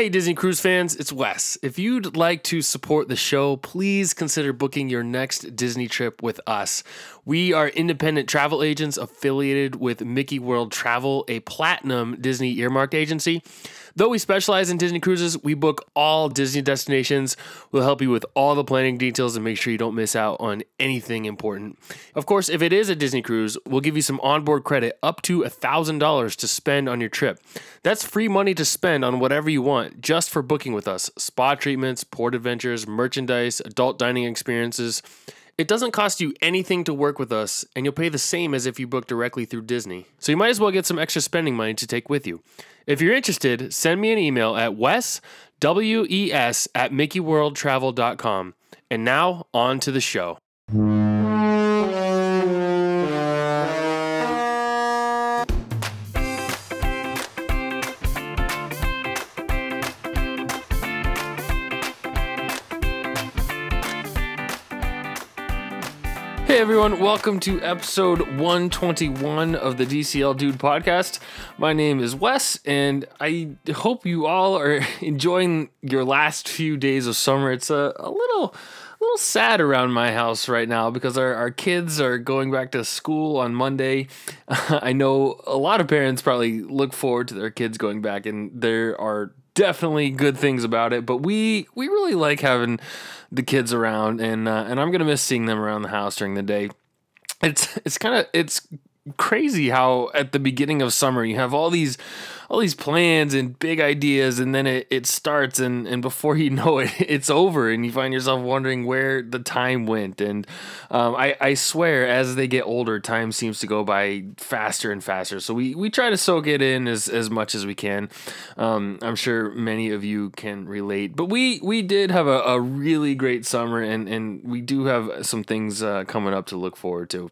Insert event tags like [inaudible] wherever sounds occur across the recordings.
Hey, Disney Cruise fans, it's Wes. If you'd like to support the show, please consider booking your next Disney trip with us. We are independent travel agents affiliated with Mickey World Travel, a platinum Disney earmarked agency. Though we specialize in Disney cruises, we book all Disney destinations. We'll help you with all the planning details and make sure you don't miss out on anything important. Of course, if it is a Disney cruise, we'll give you some onboard credit up to $1,000 to spend on your trip. That's free money to spend on whatever you want just for booking with us spa treatments, port adventures, merchandise, adult dining experiences. It doesn't cost you anything to work with us, and you'll pay the same as if you book directly through Disney. So you might as well get some extra spending money to take with you. If you're interested, send me an email at wes, W-E-S, at mickeyworldtravel.com. And now, on to the show. Everyone, welcome to episode 121 of the DCL Dude podcast. My name is Wes, and I hope you all are [laughs] enjoying your last few days of summer. It's a, a little a little sad around my house right now because our, our kids are going back to school on Monday. [laughs] I know a lot of parents probably look forward to their kids going back, and there are definitely good things about it, but we we really like having the kids around, and uh, and I'm gonna miss seeing them around the house during the day. It's it's kind of it's crazy how at the beginning of summer you have all these all these plans and big ideas and then it, it starts and, and before you [laughs] know it it's over and you find yourself wondering where the time went. And um, I, I swear as they get older time seems to go by faster and faster. So we, we try to soak it in as, as much as we can. Um, I'm sure many of you can relate but we we did have a, a really great summer and, and we do have some things uh, coming up to look forward to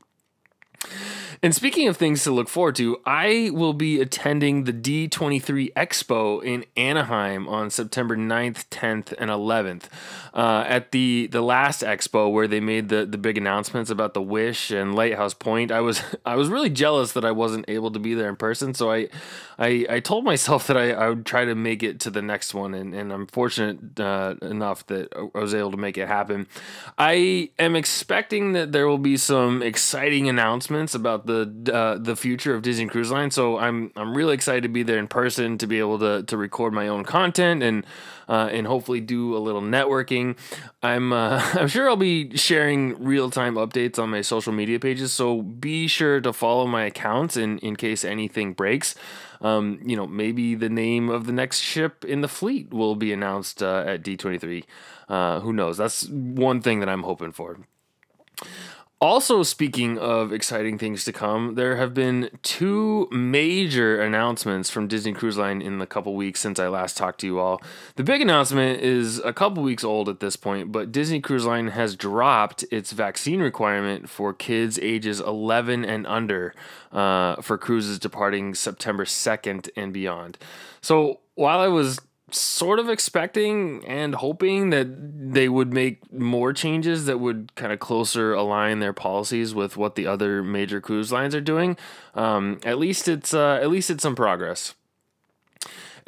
and speaking of things to look forward to, I will be attending the D23 Expo in Anaheim on September 9th, 10th, and 11th. Uh, at the the last expo where they made the, the big announcements about the Wish and Lighthouse Point, I was [laughs] I was really jealous that I wasn't able to be there in person. So I I, I told myself [laughs] that I, I would try to make it to the next one, and, and I'm fortunate uh, enough that I was able to make it happen. I am expecting that there will be some exciting announcements about the uh, the future of Disney Cruise Line. So I'm I'm really excited to be there in person to be able to to record my own content and uh, and hopefully do a little networking. I'm uh, [laughs] I'm sure I'll be sharing real time updates on my social media pages. So be sure to follow my accounts in in case anything breaks um, you know, maybe the name of the next ship in the fleet will be announced uh, at D23. Uh, who knows? That's one thing that I'm hoping for. Also, speaking of exciting things to come, there have been two major announcements from Disney Cruise Line in the couple weeks since I last talked to you all. The big announcement is a couple weeks old at this point, but Disney Cruise Line has dropped its vaccine requirement for kids ages 11 and under uh, for cruises departing September 2nd and beyond. So while I was sort of expecting and hoping that they would make more changes that would kind of closer align their policies with what the other major cruise lines are doing. Um, at least it's uh, at least it's some progress.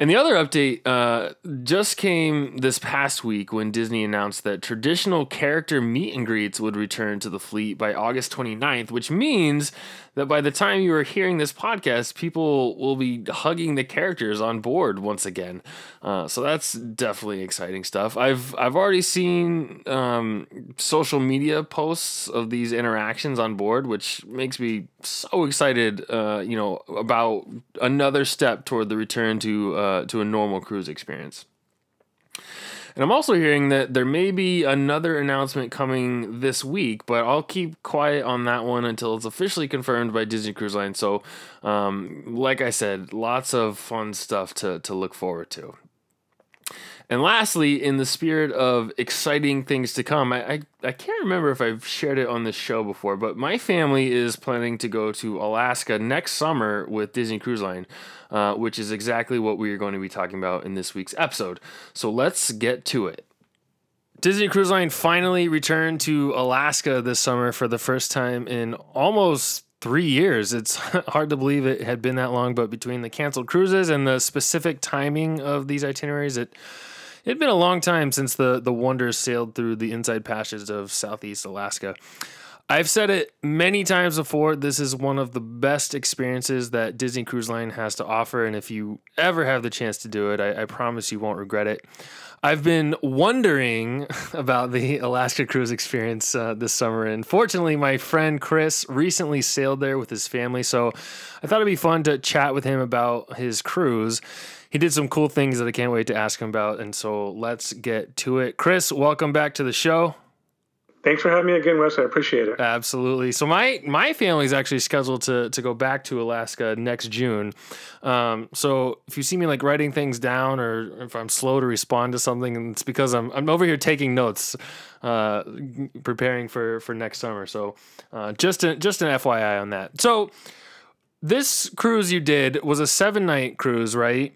And the other update uh, just came this past week when Disney announced that traditional character meet and greets would return to the fleet by August 29th, which means that by the time you are hearing this podcast, people will be hugging the characters on board once again. Uh, so that's definitely exciting stuff. I've I've already seen um, social media posts of these interactions on board, which makes me so excited. Uh, you know about another step toward the return to uh, to a normal cruise experience. And I'm also hearing that there may be another announcement coming this week, but I'll keep quiet on that one until it's officially confirmed by Disney Cruise Line. So, um, like I said, lots of fun stuff to, to look forward to. And lastly, in the spirit of exciting things to come, I, I, I, can't remember if I've shared it on this show before, but my family is planning to go to Alaska next summer with Disney Cruise Line, uh, which is exactly what we are going to be talking about in this week's episode. So let's get to it. Disney Cruise Line finally returned to Alaska this summer for the first time in almost three years. It's [laughs] hard to believe it had been that long, but between the canceled cruises and the specific timing of these itineraries, it it had been a long time since the the Wonders sailed through the inside passages of Southeast Alaska. I've said it many times before. This is one of the best experiences that Disney Cruise Line has to offer, and if you ever have the chance to do it, I, I promise you won't regret it. I've been wondering [laughs] about the Alaska cruise experience uh, this summer, and fortunately, my friend Chris recently sailed there with his family, so I thought it'd be fun to chat with him about his cruise. He did some cool things that I can't wait to ask him about, and so let's get to it. Chris, welcome back to the show. Thanks for having me again, Wes. I appreciate it. Absolutely. So my my family is actually scheduled to to go back to Alaska next June. Um, so if you see me like writing things down or if I'm slow to respond to something, it's because I'm I'm over here taking notes, uh, preparing for for next summer. So uh, just a, just an FYI on that. So this cruise you did was a seven night cruise, right?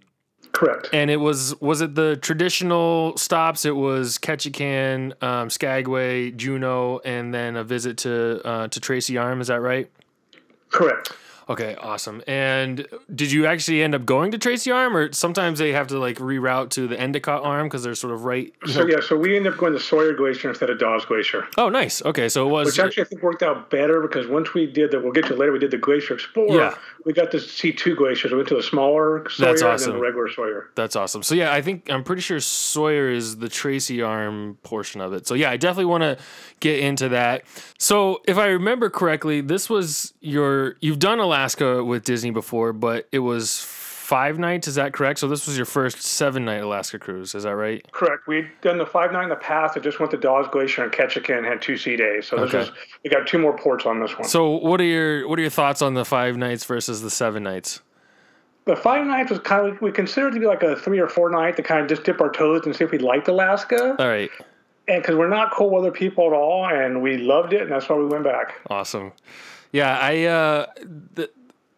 Correct. And it was was it the traditional stops? It was Ketchikan, um, Skagway, Juneau, and then a visit to uh, to Tracy Arm. Is that right? Correct. Okay, awesome. And did you actually end up going to Tracy Arm, or sometimes they have to like reroute to the Endicott Arm because they're sort of right? So yeah, so we ended up going to Sawyer Glacier instead of Dawes Glacier. Oh, nice. Okay, so it was which actually I think worked out better because once we did that, we'll get to later. We did the Glacier Explorer. Yeah. We got to see two glaciers. We went to the smaller Sawyer That's awesome. and then the regular Sawyer. That's awesome. So yeah, I think I'm pretty sure Sawyer is the Tracy Arm portion of it. So yeah, I definitely want to get into that. So if I remember correctly, this was your you've done Alaska with Disney before, but it was five nights. Is that correct? So this was your first seven night Alaska cruise. Is that right? Correct. We'd done the five night in the past. I just went to Dawes Glacier and Ketchikan and had two sea days. So this okay. was we got two more ports on this one. So what are your what are your thoughts on the five nights versus the seven nights? The five nights was kind of we considered to be like a three or four night to kind of just dip our toes and see if we liked Alaska. All right. And because we're not cold weather people at all, and we loved it, and that's why we went back. Awesome. Yeah, I uh, the,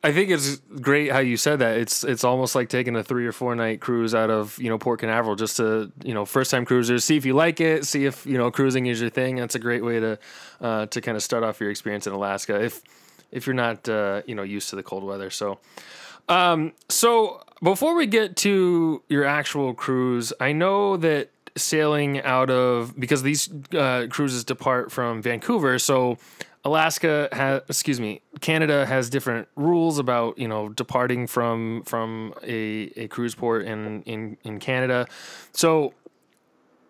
I think it's great how you said that. It's it's almost like taking a three or four night cruise out of you know Port Canaveral just to you know first time cruisers see if you like it, see if you know cruising is your thing. That's a great way to uh, to kind of start off your experience in Alaska if if you're not uh, you know used to the cold weather. So um, so before we get to your actual cruise, I know that sailing out of because these uh, cruises depart from Vancouver, so Alaska has, excuse me, Canada has different rules about you know departing from from a, a cruise port in, in in Canada. So,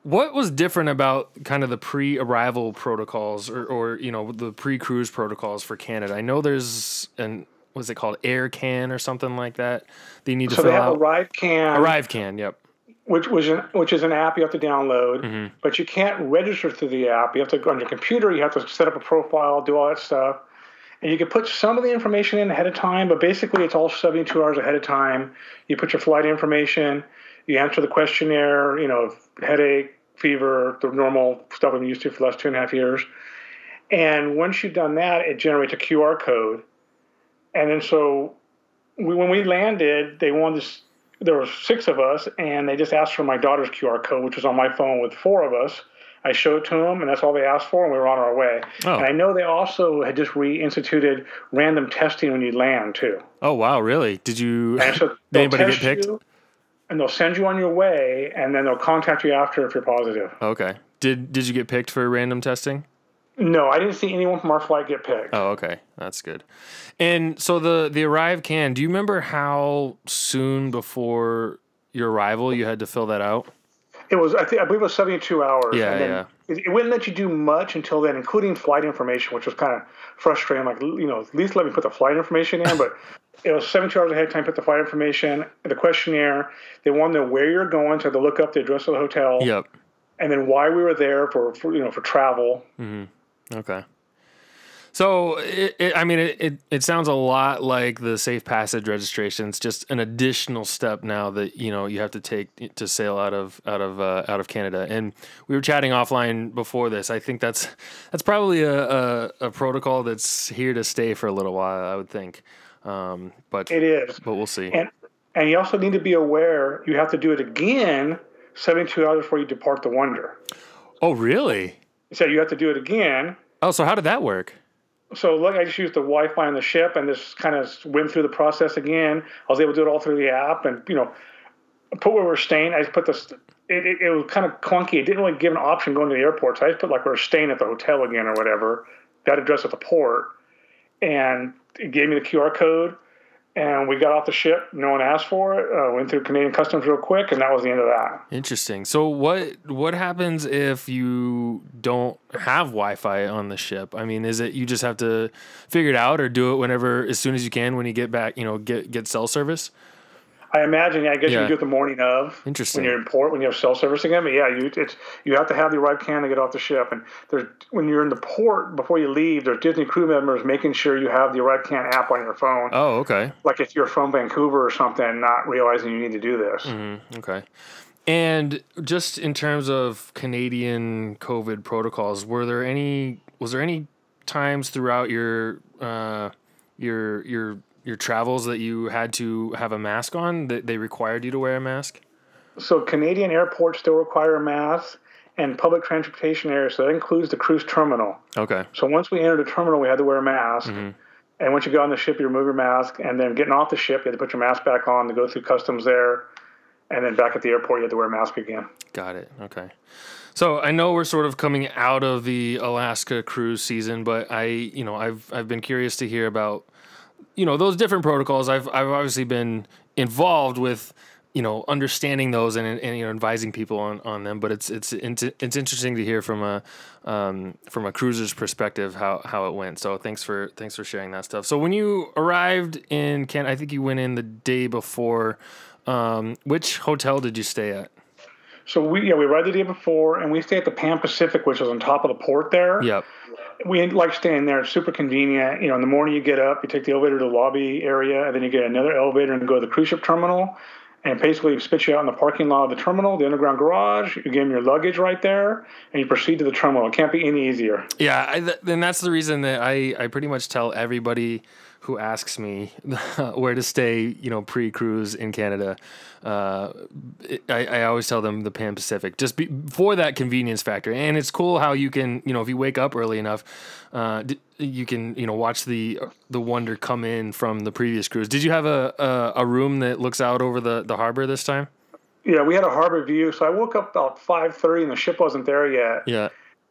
what was different about kind of the pre-arrival protocols or or you know the pre-cruise protocols for Canada? I know there's an what's it called, Air Can or something like that. They need to so fill they have out. ArriveCAN. Arrive Can. Yep which was an, which is an app you have to download, mm-hmm. but you can't register through the app. You have to go on your computer. You have to set up a profile, do all that stuff, and you can put some of the information in ahead of time. But basically, it's all 72 hours ahead of time. You put your flight information, you answer the questionnaire. You know, headache, fever, the normal stuff I'm used to for the last two and a half years. And once you've done that, it generates a QR code, and then so we, when we landed, they wanted to there were six of us, and they just asked for my daughter's QR code, which was on my phone with four of us. I showed it to them, and that's all they asked for, and we were on our way. Oh. And I know they also had just reinstituted random testing when you land too. Oh wow, really? Did you? So [laughs] did anybody get picked? You, and they'll send you on your way, and then they'll contact you after if you're positive. Okay. Did Did you get picked for random testing? No, I didn't see anyone from our flight get picked. Oh, okay, that's good. And so the the ArriveCAN. Do you remember how soon before your arrival you had to fill that out? It was, I think, I believe it was seventy two hours. Yeah, yeah. It, it, wouldn't let you do much until then, including flight information, which was kind of frustrating. Like, you know, at least let me put the flight information in, but. [laughs] It was 72 hours ahead of time, put the flight information, the questionnaire. They wanted to know where you're going, so had to look up the address of the hotel. Yep. And then why we were there for, for you know, for travel. Mm-hmm. Okay. So, it, it, I mean, it, it, it sounds a lot like the safe passage registration. It's just an additional step now that you know you have to take to sail out of out of uh, out of Canada. And we were chatting offline before this. I think that's that's probably a, a, a protocol that's here to stay for a little while. I would think. Um, but it is. But we'll see. And and you also need to be aware you have to do it again 72 hours before you depart the Wonder. Oh, really? So you have to do it again. Oh, so how did that work? so look, I just used the Wi-Fi on the ship and just kind of went through the process again. I was able to do it all through the app and you know put where we're staying. I just put this. It, it, it was kind of clunky. It didn't really give an option going to the airport, so I just put like we are staying at the hotel again or whatever. That address at the port, and it gave me the QR code and we got off the ship. No one asked for it. Uh, went through Canadian Customs real quick, and that was the end of that. Interesting. So what what happens if you don't have Wi-Fi on the ship? I mean, is it you just have to figure it out, or do it whenever as soon as you can when you get back? You know, get get cell service. I imagine. Yeah, I guess yeah. you do it the morning of. Interesting. When you're in port, when you have cell service again. But yeah, you it's you have to have the ArriveCAN to get off the ship. And there's when you're in the port before you leave, there's Disney crew members making sure you have the ArriveCAN app on your phone. Oh, okay. Like if you're from Vancouver or something, not realizing you need to do this. Mm-hmm. Okay. And just in terms of Canadian COVID protocols, were there any? Was there any times throughout your uh, your your your travels that you had to have a mask on? That they required you to wear a mask? So Canadian airports still require a mask, and public transportation areas. So that includes the cruise terminal. Okay. So once we entered the terminal, we had to wear a mask. Mm-hmm. And once you got on the ship, you remove your mask, and then getting off the ship, you had to put your mask back on to go through customs there, and then back at the airport, you had to wear a mask again. Got it. Okay. So I know we're sort of coming out of the Alaska cruise season, but I, you know, I've I've been curious to hear about you know those different protocols. I've I've obviously been involved with you know understanding those and, and you know advising people on, on them. But it's it's it's interesting to hear from a um, from a cruiser's perspective how, how it went. So thanks for thanks for sharing that stuff. So when you arrived in Canada, I think you went in the day before. Um, which hotel did you stay at? So we yeah we arrived the day before, and we stayed at the Pan Pacific, which was on top of the port there. Yep we like staying there. It's super convenient. You know, in the morning you get up, you take the elevator to the lobby area, and then you get another elevator and go to the cruise ship terminal. And basically spits you out in the parking lot of the terminal, the underground garage. You give them your luggage right there, and you proceed to the terminal. It can't be any easier. Yeah, I, th- and that's the reason that I, I pretty much tell everybody who asks me [laughs] where to stay, you know, pre-cruise in Canada, uh, I, I always tell them the Pan Pacific, just be, for that convenience factor. And it's cool how you can, you know, if you wake up early enough, uh, you can, you know, watch the the wonder come in from the previous cruise. Did you have a, a, a room that looks out over the, the harbor this time? Yeah, we had a harbor view. So I woke up about five thirty, and the ship wasn't there yet. Yeah.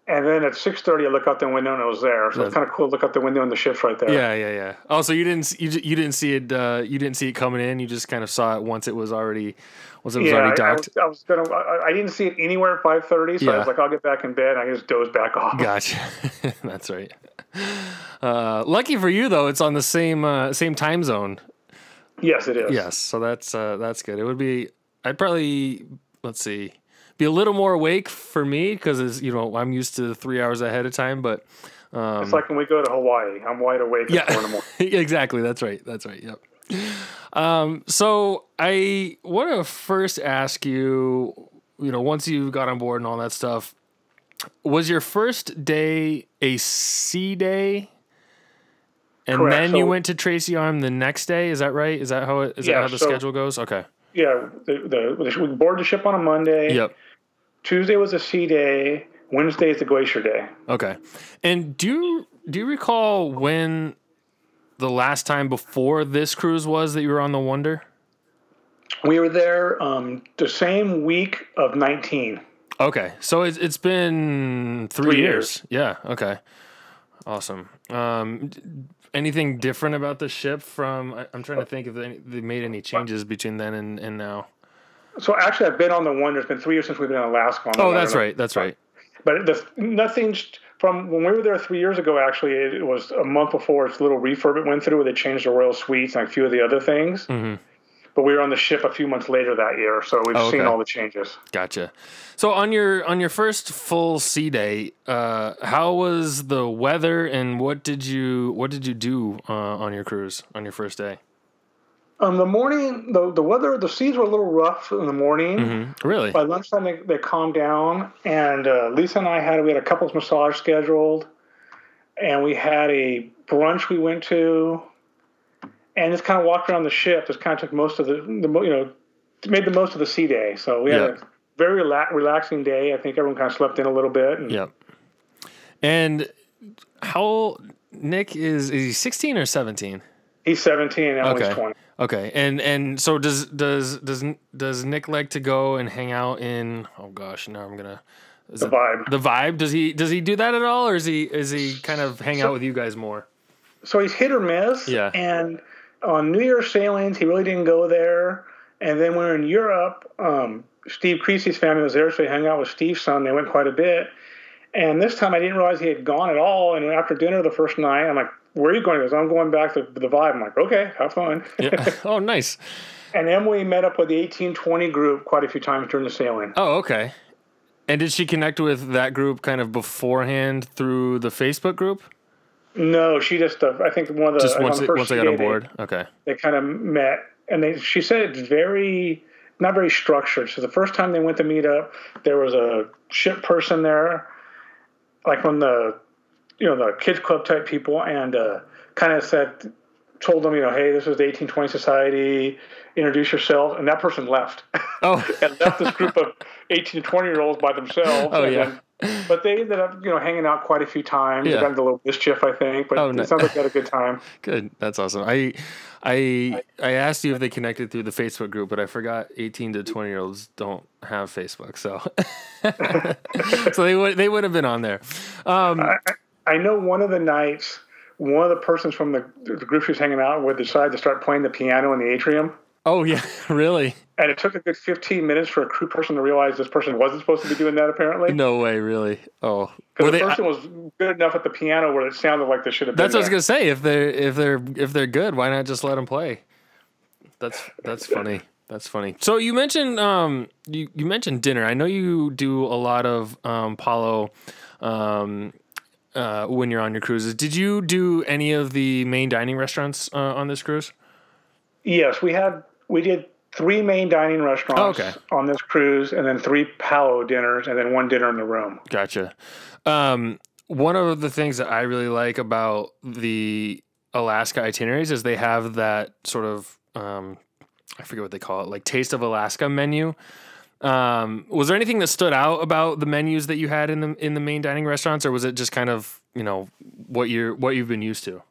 And then at six thirty, I look out the window and it was there. So it's kind of cool. to Look out the window and the ship's right there. Yeah, yeah, yeah. Oh, so you didn't you, you didn't see it uh, you didn't see it coming in. You just kind of saw it once it was already once it was yeah, already docked. I, I, was, I was, gonna. I, I, didn't see it anywhere at five thirty. So yeah. I was like, I'll get back in bed. and I just dozed back off. Gotcha. [laughs] That's right. Uh, lucky for you though, it's on the same uh, same time zone. Yes, it is. Yes, so that's uh, that's good. It would be. I'd probably let's see be a little more awake for me because you know I'm used to three hours ahead of time. But um, it's like when we go to Hawaii, I'm wide awake. Yeah, [laughs] exactly. That's right. That's right. Yep. Um, so I want to first ask you, you know, once you got on board and all that stuff, was your first day a sea day? And Correct. then so, you went to Tracy Arm the next day. Is that right? Is that how it, is yeah, that how the so, schedule goes? Okay. Yeah, the, the, we board the ship on a Monday. Yep. Tuesday was a sea day. Wednesday is the glacier day. Okay. And do you do you recall when the last time before this cruise was that you were on the Wonder? We were there um, the same week of 19. Okay. So it's, it's been three, three years. years. Yeah. Okay. Awesome. Um, anything different about the ship from, I, am trying to think if they, they made any changes between then and, and now. So actually, I've been on the one. There's been three years since we've been in Alaska. oh, that's right. That's right. But the, nothing's from when we were there three years ago. Actually, it was a month before its little refurb it went through, where they changed the royal suites and a few of the other things. Mm-hmm. But we were on the ship a few months later that year, so we've oh, okay. seen all the changes. Gotcha. So on your on your first full sea day, uh, how was the weather, and what did you what did you do uh, on your cruise on your first day? Um, the morning, the, the weather, the seas were a little rough in the morning. Mm-hmm. Really? By lunchtime, they, they calmed down. And uh, Lisa and I had we had a couples massage scheduled, and we had a brunch we went to, and just kind of walked around the ship. Just kind of took most of the, the you know, made the most of the sea day. So we had yep. a very rela- relaxing day. I think everyone kind of slept in a little bit. And, yep. And how Nick is is he 16 or 17? He's 17 and Emily's Okay. 20. Okay, and and so does does does does Nick like to go and hang out in? Oh gosh, now I'm gonna. The it- vibe. The vibe. Does he does he do that at all, or is he is he kind of hang out with you guys more? So he's hit or miss. Yeah. And on New Year's sailings, he really didn't go there. And then when we were in Europe, um, Steve Creasy's family was there, so he hung out with Steve's son. They went quite a bit. And this time I didn't realize he had gone at all. And after dinner the first night, I'm like, where are you going? He goes, I'm going back to the vibe. I'm like, okay, have fun. Yeah. [laughs] [laughs] oh, nice. and Emily met up with the 1820 group quite a few times during the sailing. Oh, okay. And did she connect with that group kind of beforehand through the Facebook group? No, she just, uh, I think one of the, Just once the they, once they got on board. Okay. they kind of met and they she said it's very not very structured so the first time they went to meet up there was a ship person there like from the you know the kids club type people and uh, kind of said told them you know hey this is the 1820 society introduce yourself and that person left Oh, [laughs] and left this group of 18 to 20 year olds by themselves Oh, yeah. then- but they ended up you know hanging out quite a few times Yeah. got into a little mischief i think but Oh, it no- sounds like they had a good time [laughs] good. That's awesome. I I I asked you if they connected through the Facebook group, but I forgot 18 to 20 year olds don't have Facebook, so [laughs] so they would they would have been on there. Um, I know one of the nights, one of the persons from the, the group she was hanging out with decided to start playing the piano in the atrium. oh yeah, [laughs] really? And it took a good 15 minutes for a crew person to realize this person wasn't supposed to be doing that, apparently. No way, really. Oh, Because the they- person was good enough at the piano where it sounded like they should have been That's what I was gonna say. If they're if they're if they're good, why not just let them play? That's that's [laughs] funny. That's funny. So you mentioned um you, you mentioned dinner. I know you do a lot of um Palo um uh when you're on your cruises. Did you do any of the main dining restaurants uh, on this cruise? Yes, we had we did three main dining restaurants Oh, okay. on this cruise, and then three Palo dinners, and then one dinner in the room. Gotcha. Um, one of the things that I really like about the Alaska itineraries is they have that sort of um, I forget what they call it, like Taste of Alaska menu. Um, was there anything that stood out about the menus that you had in the in the main dining restaurants, or was it just kind of you know what you're what you've been used to?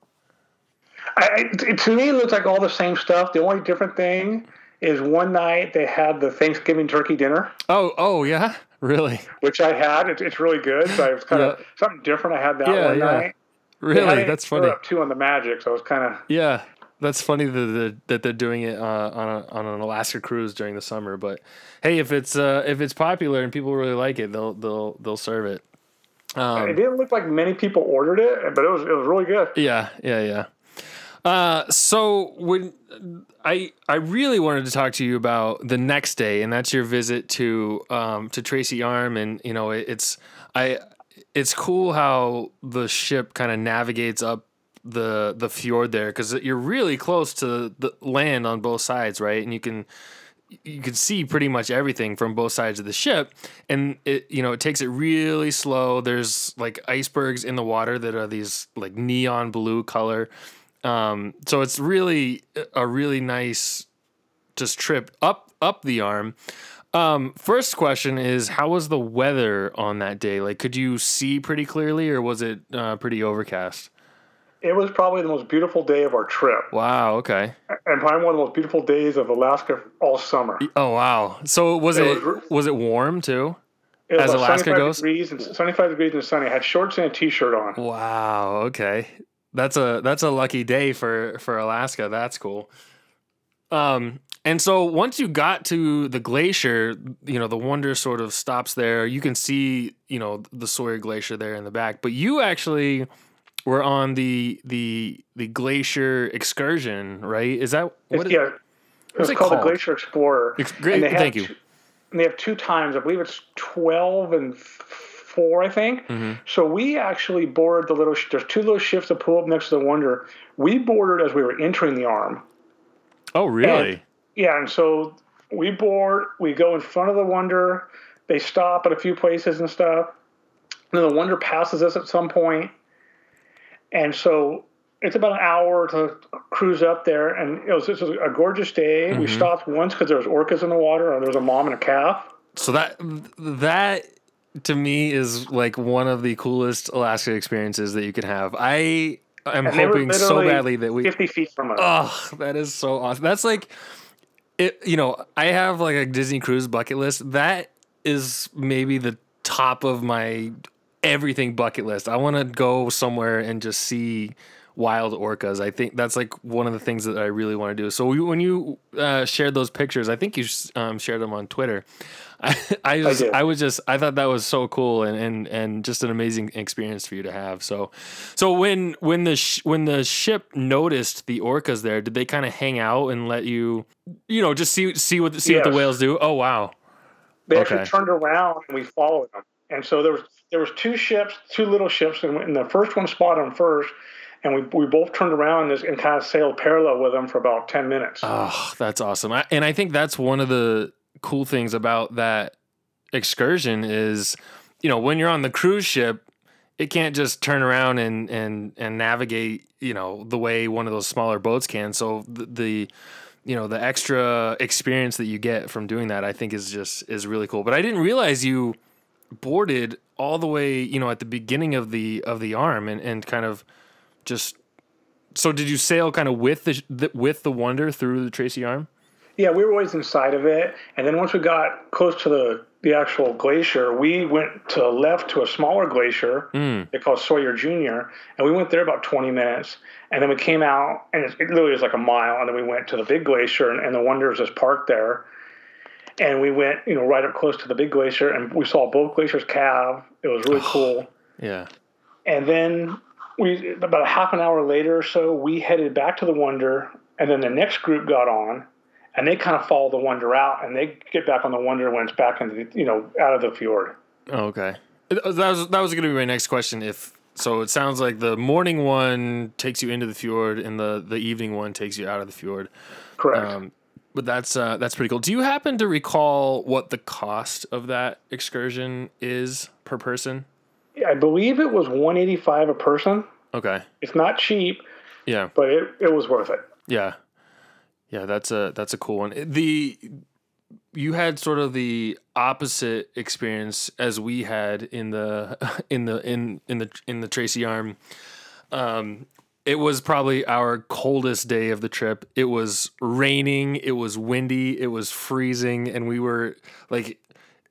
I, I- it, to me, it looks like all the same stuff. The only different thing is one night they had the Thanksgiving turkey dinner. Oh, oh yeah, really, which I had. It's, it's really good. So it's kind of something different. I had that Yeah, one yeah. night. Really. That's funny. Up two on the Magic, so I was kind of Yeah, that's funny that that, that they're doing it uh, on a, on an Alaska cruise during the summer. But hey, if it's uh, if it's popular and people really like it, they'll they'll they'll serve it. it Um, didn't look like many people ordered it, but it was it was really good. yeah, yeah, yeah. Uh, so when I I really wanted to talk to you about the next day, and that's your visit to um, to Tracy Arm, and you know it, it's I it's cool how the ship kind of navigates up the the fjord there because you're really close to the land on both sides, right? And you can you can see pretty much everything from both sides of the ship. And it you know it takes it really slow. There's like icebergs in the water that are these like neon blue color. Um so it's really a really nice just trip up up the arm. Um first question is how was the weather on that day? Like could you see pretty clearly or was it uh, pretty overcast It was probably the most beautiful day of our trip, wow okay and probably one of the most beautiful days of Alaska all summer. oh wow so was It it was- was it warm too It was As Alaska goes? degrees and 75 degrees and sunny. I had shorts and a t-shirt on. Wow. Okay. That's a that's a lucky day for for Alaska. That's cool. Um and so once you got to the glacier, you know, the wonder sort of stops there. You can see, you know, the Sawyer Glacier there in the back, but you actually were on the the the glacier excursion, right? Is that what is, yeah, it's it called, called? the Glacier Explorer. Ex- great, And thank you. and they have two times. I believe it's 12 and four, I think. Mm-hmm. So we actually boarded the little. sh- There's two little shifts that pull up next to the Wonder. We boarded as we were entering the arm. Oh, really? Yeah, and so we board. We go in front of the Wonder. They stop at a few places and stuff. And then the Wonder passes us at some point. And so it's about an hour to cruise up there, and it was this was a gorgeous day. We Mm-hmm. stopped once because there was orcas in the water, and there was a mom and a calf. So that that to me is like one of the coolest Alaska experiences that you can have. I And hoping so badly that we. 50 feet from us. Oh, that is so awesome. That's like, it. You know, I have like a Disney cruise bucket list. That is maybe the top of my everything bucket list. I want to go somewhere and just see wild orcas. I think that's like one of the things that I really want to do. So when you uh, shared those pictures, I think you um, shared them on Twitter. [laughs] I, I just, did. I, was just, I thought that was so cool and, and, and just an amazing experience for you to have. So, so when, when the, sh- when the ship noticed the orcas there, did they kind of hang out and let you, you know, just see, see what, see what the whales do? Oh, wow. They actually turned around and we followed them. And so there was there was two ships, two little ships, and, the first one spotted them first, and we, we both turned around and, and kind of sailed parallel with them for about ten minutes. Oh, that's awesome. I, and I think that's one of the cool things about that excursion is, you know, when you're on the cruise ship, it can't just turn around and and and navigate, you know, the way one of those smaller boats can. So the, the you know, the extra experience that you get from doing that, I think is just is really cool. But I didn't realize you boarded all the way, you know, at the beginning of the of the arm and and kind of just so did you sail kind of with the, the with the wonder through the Tracy arm? Yeah, we were always inside of it, and then once we got close to the the actual glacier, we went to the left to a smaller glacier Mm. they call Sawyer Junior, and we went there about 20 minutes, and then we came out, and it, it literally was like a mile, and then we went to the big glacier, and, and the Wonder was just parked there, and we went, you know, right up close to the big glacier, and we saw both glaciers calve. It was really cool, Yeah. and then we about a half an hour later or so, we headed back to the Wonder, and then the next group got on. And they kind of follow the Wonder out, and they get back on the Wonder when it's back into the, you know, out of the fjord. Oh, okay. That was that was going to be my next question. If so, it sounds like the morning one takes you into the fjord, and the the evening one takes you out of the fjord. Correct. Um, but that's uh, that's pretty cool. Do you happen to recall what the cost of that excursion is per person? I believe it was 185 a person. Okay. It's not cheap, Yeah. but it, it was worth it. Yeah, yeah, that's a that's a cool one. The you had sort of the opposite experience as we had in the [laughs] in the in in the in the Tracy Arm. Um, it was probably our coldest day of the trip. It was raining. It was windy. It was freezing, and we were like.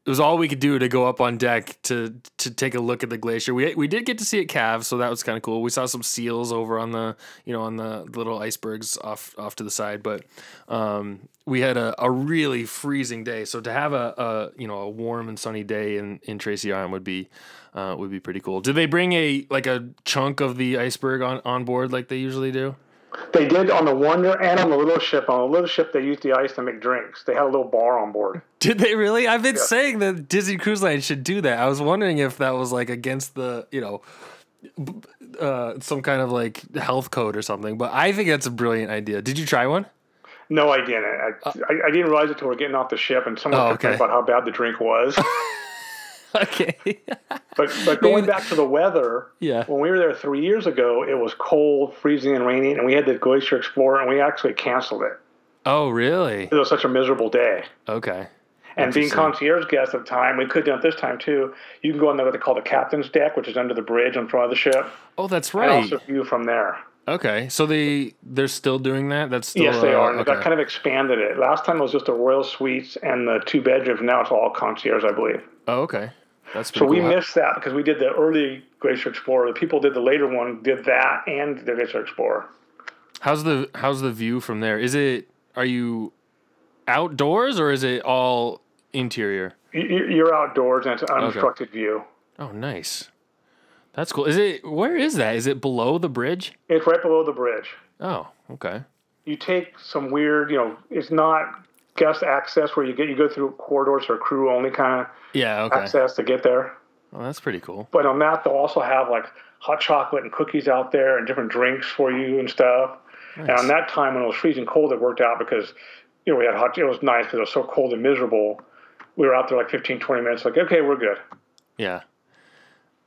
It was all we could do to go up on deck to to take a look at the glacier. We we did get to see it calve, so that was kind of cool. We saw some seals over on the you know on the little icebergs off off to the side, but um, we had a, a really freezing day. So to have a, a you know a warm and sunny day in, in Tracy Island would be uh, would be pretty cool. Did they bring a like a chunk of the iceberg on, on board like they usually do? They did on the Wonder and on the little ship. On the little ship, they used the ice to make drinks. They had a little bar on board. [laughs] Did they really? I've been saying that Disney Cruise Line should do that. I was wondering if that was like against the you know uh, some kind of like health code or something. But I think that's a brilliant idea. Did you try one? No, I didn't. I, I, I didn't realize it until we are getting off the ship, and someone Oh, complained okay. about how bad the drink was. [laughs] okay. [laughs] but but going back to the weather, Yeah. when we were there three years ago, it was cold, freezing, and raining, and we had the Glacier Explorer, and we actually canceled it. oh, really? It was such a miserable day. Okay. And being concierge guests at the time, we could do it this time too. You can go on what they call the captain's deck, which is under the bridge in front of the ship, Oh, that's and right. also view from there. Okay, so they they're still doing that. That's still yes, they uh, are. And Okay. kind of expanded it. Last time it was just the royal suites and the two bedrooms. Now it's all concierge, I believe. oh, okay. That's So we cool. Missed that because we did the early Glacier Explorer. The people did the later one, did that and the Glacier Explorer. How's the how's the view from there? Is it are you outdoors or is it all interior? You- you- You're outdoors and it's an unobstructed view. Oh, nice. That's cool. Is it where is that? Is it below the bridge? It's right below the bridge. Oh, okay. You take some weird, you know, it's not guest access where you get you go through corridors or crew only kind of Yeah, okay. access to get there. Oh, that's pretty cool. But on that, they'll also have like hot chocolate and cookies out there and different drinks for you and stuff. And on that time when it was freezing cold, it worked out because you know we had hot. It was nice because it was so cold and miserable. We were out there like 15, 20 minutes. Like okay, we're good. Yeah.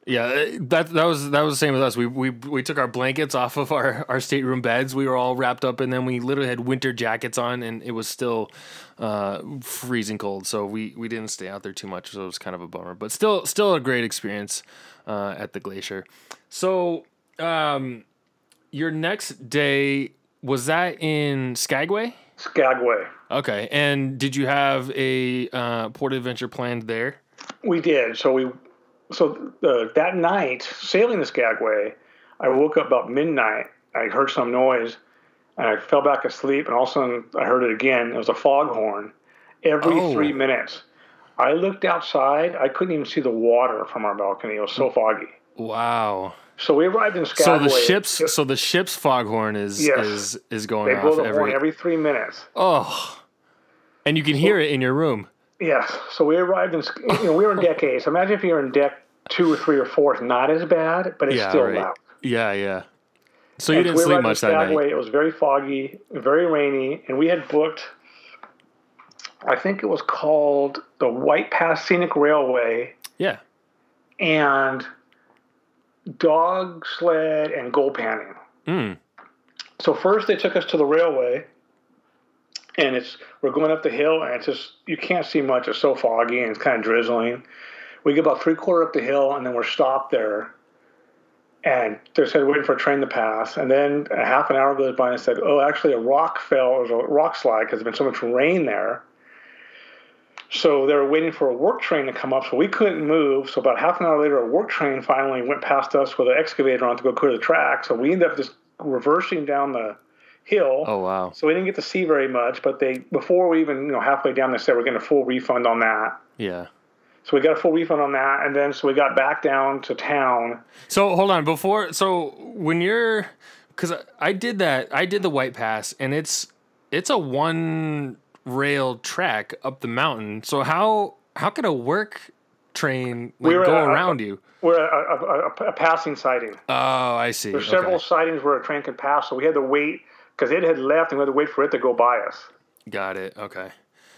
Yeah, uh, that that was that was the same with us. We we we took our blankets off of our our stateroom beds. We were all wrapped up and then We literally had winter jackets on, and it was still uh, freezing cold. So we we didn't stay out there too much. So it was kind of a bummer, but still still a great experience uh, at the glacier. So um, your next day was that in Skagway? Skagway. Okay, and did you have a uh, port adventure planned there? We did. So we, so uh, that night sailing the Skagway, I woke up about midnight. I heard some noise, and I fell back asleep. And all of a sudden, I heard it again. It was a foghorn. Every Oh. three minutes, I looked outside. I couldn't even see the water from our balcony. It was so foggy. Wow. So we arrived in Skagway. So the ship's so the ship's foghorn is Yes. is is going They blow off the horn every every three minutes. oh, and you can hear it in your room. Yes. So we arrived in, you know, we were in [laughs] deck A. So imagine if you're in deck two or three or four, it's not as bad, but it's Yeah, still right. loud. Yeah, yeah. So you didn't we sleep much that night. Skagway. It was very foggy, very rainy, and we had booked. I think it was called the White Pass Scenic Railway Yeah. and dog sled and gold panning. Mm. So first they took us to the railway, and it's we're going up the hill, and it's just you can't see much. It's so foggy and it's kind of drizzling. We get about three quarter up the hill, and then we're stopped there. And they said waiting for a train to pass, and then a half an hour goes by, and said, "Oh, actually, a rock fell. There's a rock slide because there's been so much rain there." So they were waiting for a work train to come up, so we couldn't move. So about half an hour later, a work train finally went past us with an excavator on to go clear the track. So we ended up just reversing down the hill. Oh wow. So we didn't get to see very much, but they before we even you know halfway down, they said we're getting a full refund on that. Yeah. So we got a full refund on that, and then so we got back down to town. So hold on before. So when you're, because I did that, I did the White Pass, and it's it's a one rail track up the mountain. So how how could a work train like, We were go at- around you? We're a, a, a, a passing sighting. Oh, I see. There's Okay. several sightings where a train could pass, so we had to wait because it had left, and we had to wait for it to go by us. Got it. Okay.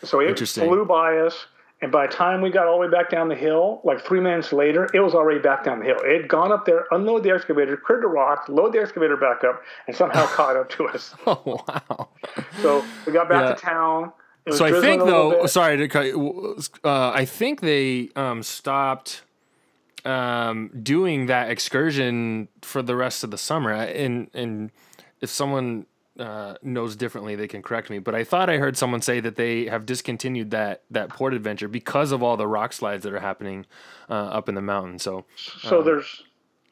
So it flew by us, and by the time we got all the way back down the hill, like three minutes later, it was already back down the hill. It had gone up there, unloaded the excavator, cleared the rock, load the excavator back up, and somehow [laughs] caught up to us. [laughs] Oh wow. So we got back Yeah. to town. So I think though, bit. sorry to cut. you, Uh, I think they um, stopped um, doing that excursion for the rest of the summer. And and if someone uh, knows differently, they can correct me. But I thought I heard someone say that they have discontinued that that port adventure because of all the rock slides that are happening uh, up in the mountain. So So there's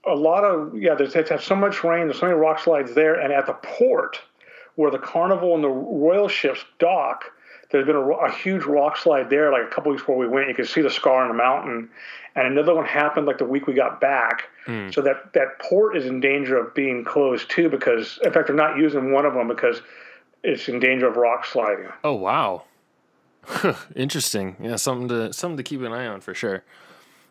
a lot of yeah. There's it's had so much rain. There's so many rock slides there, and at the port where the Carnival and the Royal ships dock, there's been a, a huge rock slide there. Like a couple weeks before we went, you could see the scar on the mountain, and another one happened like the week we got back. So that that port is in danger of being closed too, because in fact they're not using one of them because it's in danger of rock sliding. oh wow, [laughs] interesting. Yeah, something to something to keep an eye on for sure.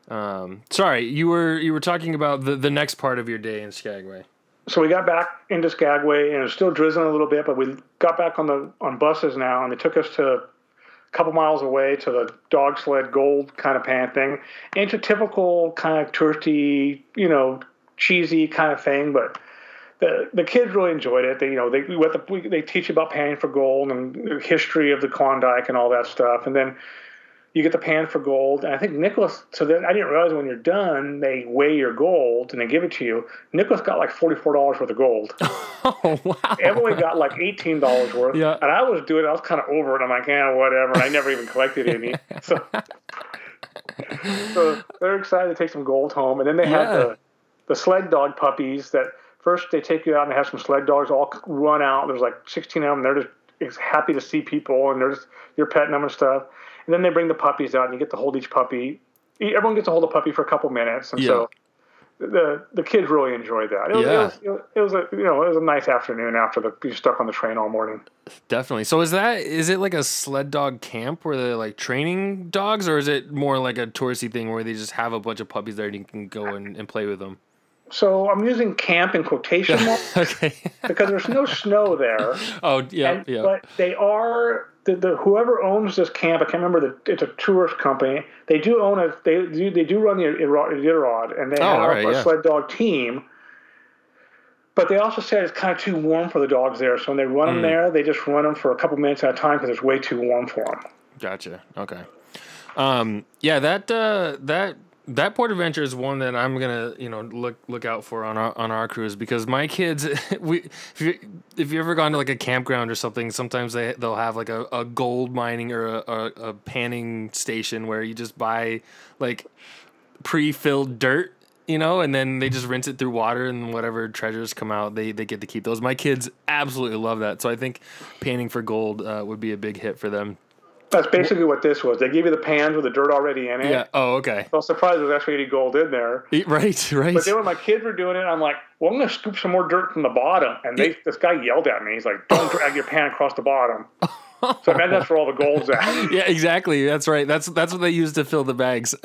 Um, sorry, you were you were talking about the the next part of your day in Skagway. So we got back into Skagway and it was still drizzling a little bit, but we got back on the on buses now, and they took us to a couple miles away to the dog sled gold kind of pan thing, it's a typical kind of touristy, you know, cheesy kind of thing, but. The, the kids really enjoyed it. They you know they we the, we, they teach about panning for gold and the history of the Klondike and all that stuff, and then you get the pan for gold. And I think Nicholas, so then I didn't realize when you're done, they weigh your gold and they give it to you. Nicholas got like $44 worth of gold. [laughs] Oh wow! Emily got like $18 worth. Yeah. And I was doing it, I was kind of over it. I'm like, yeah, whatever. And I never even collected any. [laughs] So, so they're excited to take some gold home. And then they had Yeah. the, the sled dog puppies that first they take you out and have some sled dogs all run out. There's like 16 of them. They're just happy to see people and they're just, you're petting them and stuff. And then they bring the puppies out and you get to hold each puppy. Everyone gets to hold a puppy for a couple minutes. And so the the kids really enjoyed that. It was, Yeah. it was, it was a you know it was a nice afternoon after the you're stuck on the train all morning. Definitely. So is that is it like a sled dog camp where they're like training dogs, or is it more like a touristy thing where they just have a bunch of puppies there and you can go and, and play with them? So I'm using camp in quotation marks [laughs] okay. because there's no snow there. [laughs] oh yeah, And, yeah. But they are the, the whoever owns this camp. I can't remember the. It's a tourist company. They do own a. They do. They do run the Iditarod, and they Oh, have right, a yeah. sled dog team. But they also said it's kind of too warm for the dogs there. So when they run Hmm. them there, they just run them for a couple minutes at a time because it's way too warm for them. Gotcha. Okay. Um, yeah, that uh, that that port adventure is one that I'm gonna you know look look out for on our on our cruise because my kids [laughs] we if you if you ever gone to like a campground or something sometimes they they'll have like a, a gold mining or a, a, a panning station where you just buy like pre-filled dirt you know and then they just rinse it through water and whatever treasures come out they they get to keep those. My kids absolutely love that. So I think panning for gold uh, would be a big hit for them That's basically what this was. They gave you the pans with the dirt already in it. yeah oh okay I was surprised there's actually any gold in there. Right [laughs] right But then when my kids were doing it, I'm like, well, I'm going to scoop some more dirt from the bottom. And they, this guy yelled at me. He's like, don't drag your pan across the bottom. So I bet that's where all the gold's at. [laughs] yeah, exactly. That's right. That's that's what they use to fill the bags. [laughs]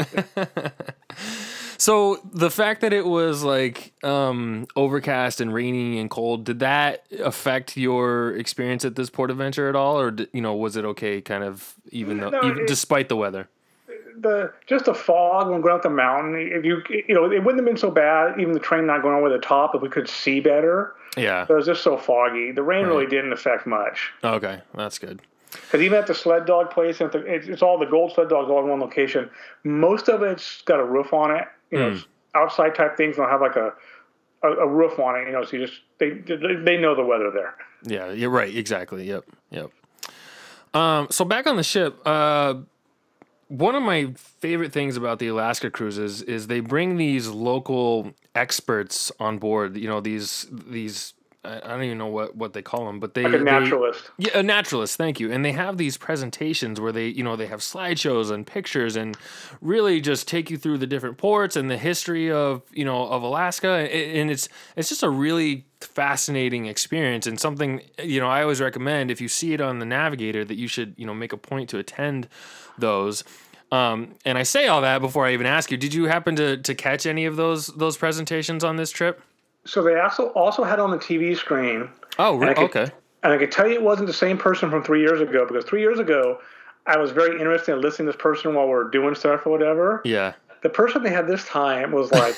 so the fact that it was like um, overcast and rainy and cold, did that affect your experience at this port adventure at all, or you know was it okay, kind of even though No, even it- despite the weather? The Just the fog when going up the mountain, if you, you know, it wouldn't have been so bad, even the train not going over the top, if we could see better. Yeah. But it was just so foggy. The rain really didn't affect much. Okay, that's good. Because even at the sled dog place, and at the- it's, it's all the gold sled dogs all in one location. Most of it's got a roof on it. You know, it's outside type things don't have like a, a a roof on it. You know, so you just they they know the weather there. Yeah, you're right. Exactly. Yep. Yep. Um, so back on the ship, uh, one of my favorite things about the Alaska cruises is they bring these local experts on board. You know, these these I I don't even know what, what they call them, but they Like a they- naturalist. yeah, a naturalist. Thank you. And they have these presentations where they, you know, they have slideshows and pictures and really just take you through the different ports and the history of, you know, of Alaska. And it's it's just a really fascinating experience and something, you know, I always recommend if you see it on the Navigator that you should, you know, make a point to attend those. Um, and I say all that before I even ask you. Did you happen to to catch any of those those presentations on this trip? So they also also had on the TV screen, Oh, I could- okay. and I can tell you it wasn't the same person from three years ago because three years ago. I was very interested in listening to this person while we are doing stuff or whatever. Yeah. The person they had this time was like,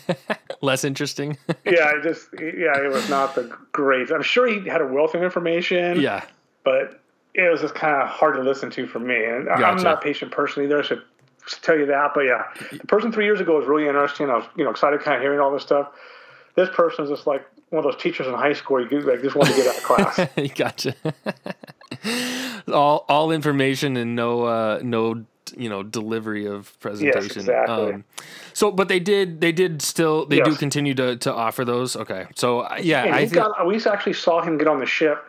[laughs] Less interesting. [laughs] yeah, I just, yeah, it was not the great. I'm sure he had a wealth of information. yeah. but it was just kind of hard to listen to for me. And I- I'm not a patient person either. I should tell you that. But yeah, the person three years ago was really interesting. I was you know excited, kind of hearing all this stuff. This person is just like one of those teachers in high school. You like just want to get out of class. [laughs] gotcha. [laughs] all all information and no uh no you know delivery of presentation. Yes, exactly. Um, so, but they did they did still they do continue to to offer those. Okay, so uh, yeah, And I think got, we actually saw him get on the ship.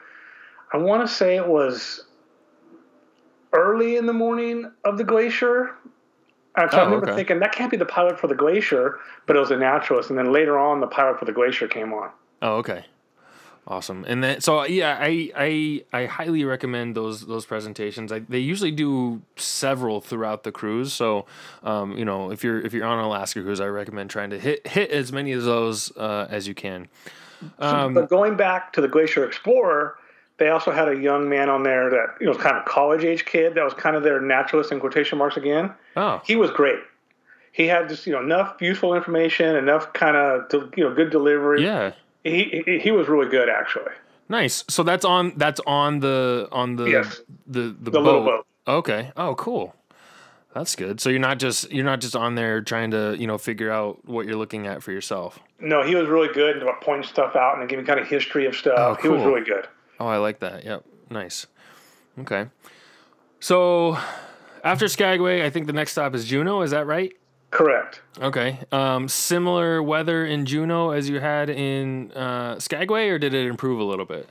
I want to say it was early in the morning of the glacier. And so Oh, I remember okay. thinking that can't be the pilot for the glacier, but it was a naturalist. And then later on, the pilot for the glacier came on. Oh, okay. Awesome. And then so yeah, I I I highly recommend those those presentations. I, they usually do several throughout the cruise. So, um, you know, if you're if you're on an Alaska cruise, I recommend trying to hit hit as many of those uh, as you can. Um, But going back to the Glacier Explorer, they also had a young man on there that you know was kind of college age kid that was kind of their naturalist in quotation marks again. oh, He was great. He had just you know enough useful information, enough kind of you know good delivery. yeah. He, he he was really good actually. Nice. So that's on that's on the on the Yes. the the, The little boat. Okay. Oh, cool. That's good. So you're not just you're not just on there trying to you know figure out what you're looking at for yourself. No, he was really good about pointing stuff out and giving kind of history of stuff. Oh, He was really good. Oh, I like that. Yep. Nice. Okay. So after Skagway, I think the next stop is Juneau. Is that right? Correct. Okay. Um, similar weather in Juneau as you had in uh, Skagway, or did it improve a little bit?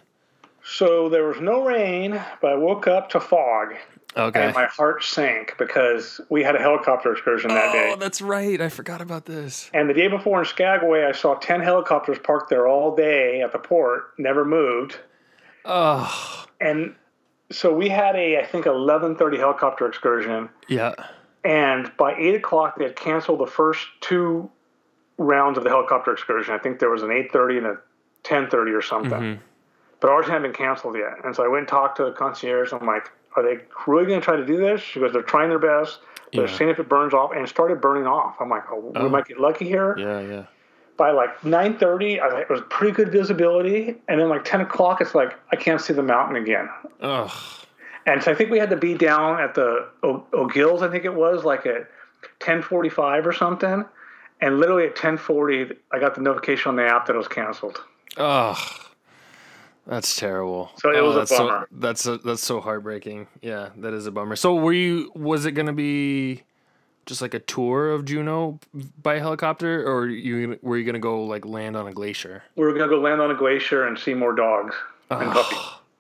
So there was no rain, but I woke up to fog. Okay. And my heart sank because we had a helicopter excursion that day. Oh, that's right. I forgot about this. And the day before in Skagway, I saw 10 helicopters parked there all day at the port, never moved. Oh, And so we had a, I think, 11:30 helicopter excursion. yeah. And by 8 o'clock, they had canceled the first two rounds of the helicopter excursion. I think there was an 8:30 and a 10:30 or something. Mm-hmm. But ours hadn't been canceled yet. And so I went and talked to the concierge. I'm like, are they really going to try to do this? She goes, they're trying their best. They're Yeah. seeing if it burns off. And it started burning off. I'm like, oh, Oh. we might get lucky here. Yeah, yeah. By like 9.30 I, it was pretty good visibility and then like 10 o'clock it's like i can't see the mountain again Ugh. and so i think we had to be down at the o- o'gills i think it was like at 10:45 or something, and literally at 10:40, I got the notification on the app that it was canceled. Oh, that's terrible. So it oh, was a that's so- bummer. that's a, that's so heartbreaking. Yeah, that is a bummer. So were you? Was it gonna be just like a tour of Juneau by helicopter, or you were you gonna go like land on a glacier? We were gonna go land on a glacier and see more dogs and puppies.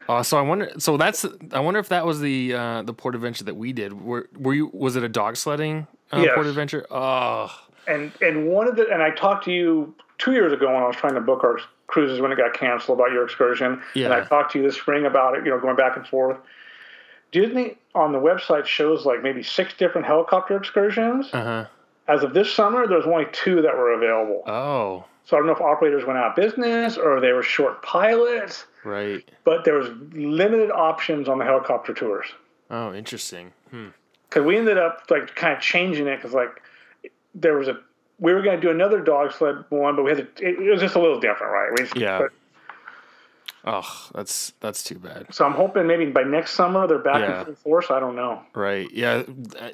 Oh, so I wonder. So that's. I wonder if that was the uh, the port adventure that we did. Were were you? Was it a dog sledding uh, Yes. port adventure? Oh, And and one of the and I talked to you two years ago when I was trying to book our cruises when it got canceled about your excursion. Yeah. And I talked to you this spring about it, you know, going back and forth. Disney on the website shows like maybe six different helicopter excursions. uh huh. As of this summer, there's only two that were available. Oh, So I don't know if operators went out of business or they were short pilots, right. but there was limited options on the helicopter tours. Oh, interesting. Hmm. because we ended up like kind of changing it because like there was a we were going to do another dog sled one, but we had to, it, it was just a little different, right? We just, Yeah. but- Oh, that's that's too bad. so I'm hoping maybe by next summer they're back Yeah. in full force. I don't know. Right. Yeah.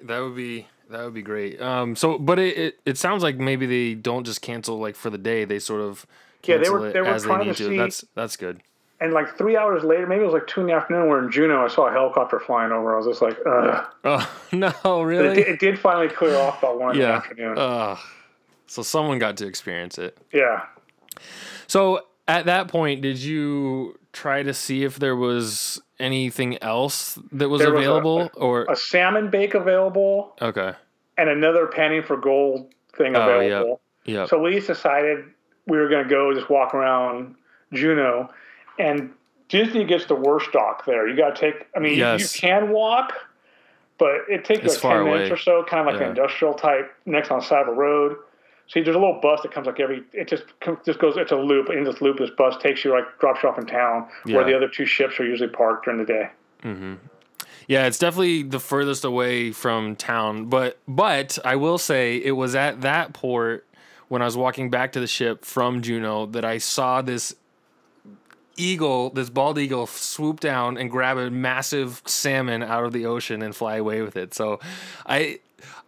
That, would be that would be great. Um. So, but it, it it sounds like maybe they don't just cancel like for the day. They sort of Yeah, they were- it they were as they trying need to to. That's that's good. And like three hours later, maybe it was like two in the afternoon. We're in Juneau. I saw a helicopter flying over. I was just like, Ugh. Oh [laughs] no, it, really? did- it did finally clear off about one in the yeah. afternoon. Uh, so someone got to experience it. yeah. So at that point, did you try to see if there was anything else that was There was a- available, or A salmon bake available okay? and another panning for gold thing Oh, yeah. available. Yeah. So we just decided we were going to go just walk around Juneau, and Disney gets the worst dock there. You got to take. I mean, you- Yes. you can walk, but it takes It's like ten minutes or so, kind of like Yeah. an industrial type next on Savile Road. See, there's a little bus that comes like every. It just just goes. It's a loop. In this loop, this bus takes you like drops you off in town, where the other two ships are usually parked during the day. Mm-hmm. Yeah, it's definitely the furthest away from town, but but I will say it was at that port when I was walking back to the ship from Juneau that I saw this eagle, this bald eagle swoop down and grab a massive salmon out of the ocean and fly away with it. So I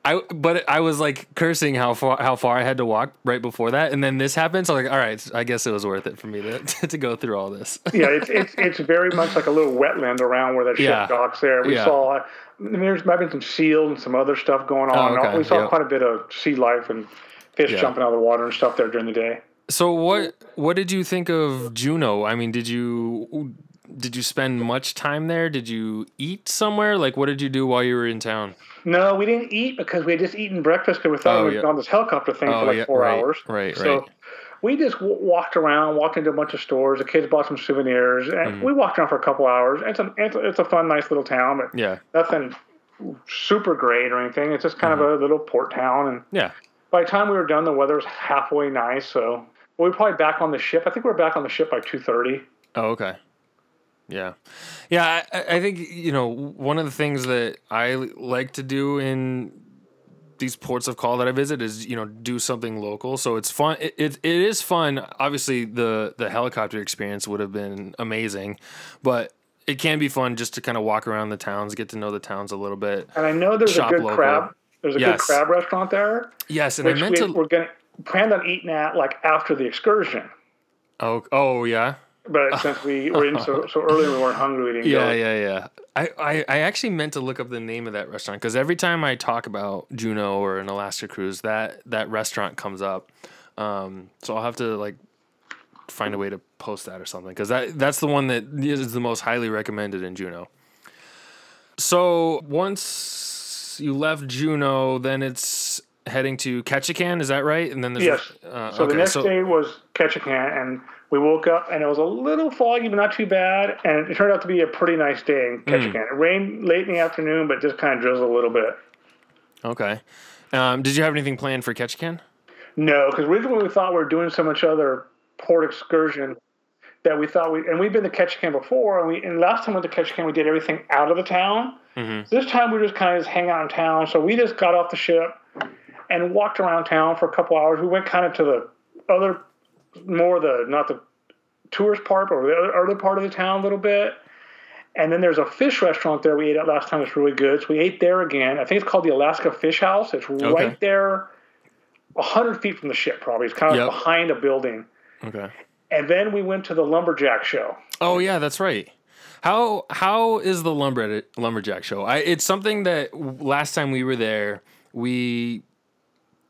I but I was like cursing how far how far I had to walk right before that and then this happened so I was like all right, I guess it was worth it for me to [laughs] to go through all this. [laughs] yeah, it's, it's it's very much like a little wetland around where that ship Yeah. docks there. We Yeah. saw, I mean, there's might been some seals and some other stuff going on. Oh, okay. We saw Yep. quite a bit of sea life and fish Yeah. jumping out of the water and stuff there during the day. So what what did you think of Juneau? I mean, did you did you spend much time there? Did you eat somewhere? Like, what did you do while you were in town? No, we didn't eat because we had just eaten breakfast because we thought Oh, we were yeah. on this helicopter thing Oh, for like yeah, four right, hours. right, so right. we just w- walked around, walked into a bunch of stores. The kids bought some souvenirs, and Mm-hmm. we walked around for a couple hours. It's a, it's a it's a fun, nice little town, but Yeah, nothing super great or anything. It's just kind Mm-hmm. of a little port town, and yeah. by the time we were done, the weather was halfway nice. So we were probably back on the ship. I think we were back on the ship by two thirty. Oh, okay. Yeah, yeah. I, I think you know one of the things that I like to do in these ports of call that I visit is you know do something local. So it's fun. It, it, it is fun. Obviously, the the helicopter experience would have been amazing, but it can be fun just to kind of walk around the towns, get to know the towns a little bit. And I know there's a good local. crab. There's a Yes. good crab restaurant there, Yes, and I meant we, to. we're going to planned on eating at like after the excursion. Oh, oh yeah, But [laughs] since we were in so, so early, we weren't hungry. We didn't yeah, go. yeah, yeah. I, I, I actually meant to look up the name of that restaurant because every time I talk about Juneau or an Alaska cruise, that that restaurant comes up. Um, so I'll have to like find a way to post that or something because that that's the one that is the most highly recommended in Juneau. So once you left Juneau, then it's heading to Ketchikan. Is that right? And then there's Yes. Uh, So okay, the next so day was Ketchikan, and we woke up and it was a little foggy, but not too bad. And it turned out to be a pretty nice day in Hmm. Ketchikan. It rained late in the afternoon, but just kind of drizzled a little bit. okay. Um, did you have anything planned for Ketchikan? No, because originally we thought we were doing so much other port excursion that we thought we and we've been to Ketchikan before, and we and last time we went to Ketchikan we did everything out of the town. Mm-hmm. This time we just kind of just hang out in town. So we just got off the ship and walked around town for a couple hours. We went kind of to the other, more the not the tourist part, but the other, other part of the town a little bit. And then there's a fish restaurant there we ate at last time. It's really good. So we ate there again. I think it's called the Alaska Fish House. It's right there, hundred feet from the ship. Probably it's kind of Yep. behind a building. Okay. And then we went to the lumberjack show. Oh yeah, that's right. How how is the lumber lumberjack show? I it's something that last time we were there, we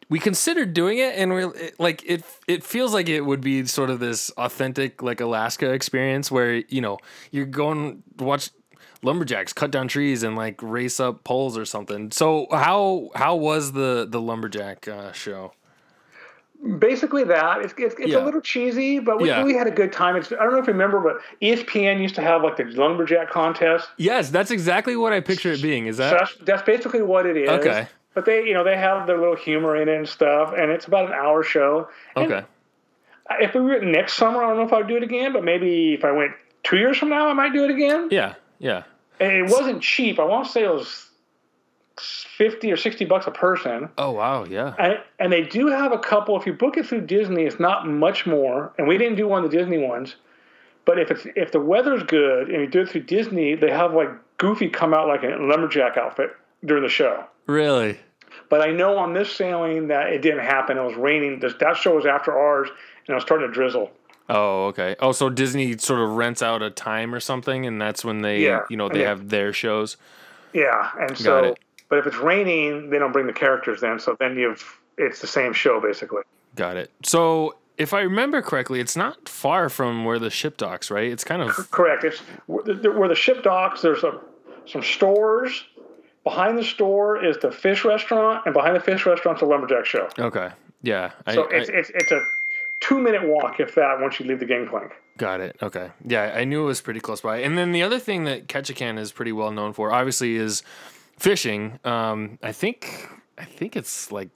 we considered doing it and we it- like it it feels like it would be sort of this authentic like Alaska experience where, you know, you're going to watch lumberjacks cut down trees and like race up poles or something. So how how was the the lumberjack uh, show? Basically, that it's it's, it's Yeah. a little cheesy, but we, Yeah. we had a good time. It's, I don't know if you remember, but ESPN used to have like the lumberjack contest. Yes, that's exactly what I picture it being. Is So that that's, that's basically what it is. Okay. But they, you know, they have their little humor in it and stuff, and it's about an hour show. And okay? If we were next summer, I don't know if I'd do it again, but maybe if I went two years from now, I might do it again. Yeah, yeah. And it wasn't cheap. I want to say it was fifty or sixty bucks a person. Oh wow, yeah. And, and they do have a couple. If you book it through Disney, it's not much more. And we didn't do one of the Disney ones. But if it's if the weather's good and you do it through Disney, they have like Goofy come out like a lumberjack outfit during the show. Really? But I know on this sailing that it didn't happen. It was raining. This, that show was after ours, and it was starting to drizzle. Oh, okay. Oh, so Disney sort of rents out a time or something, and that's when they, Yeah, you know, they yeah. have their shows. Yeah, and Got so, it. but if it's raining, they don't bring the characters then. So then you've it's the same show basically. Got it. So, if I remember correctly, it's not far from where the ship docks, right? It's kind of Correct. It's where the, where the ship docks. There's a, some stores. Behind the store is the fish restaurant, and behind the fish restaurant's the lumberjack show. okay. Yeah, I, So I it's it's it's a two minute walk, if that, once you leave the gangplank. got it. Okay. Yeah, I knew it was pretty close by. And then the other thing that Ketchikan is pretty well known for, obviously, is fishing. Um, I think I think it's like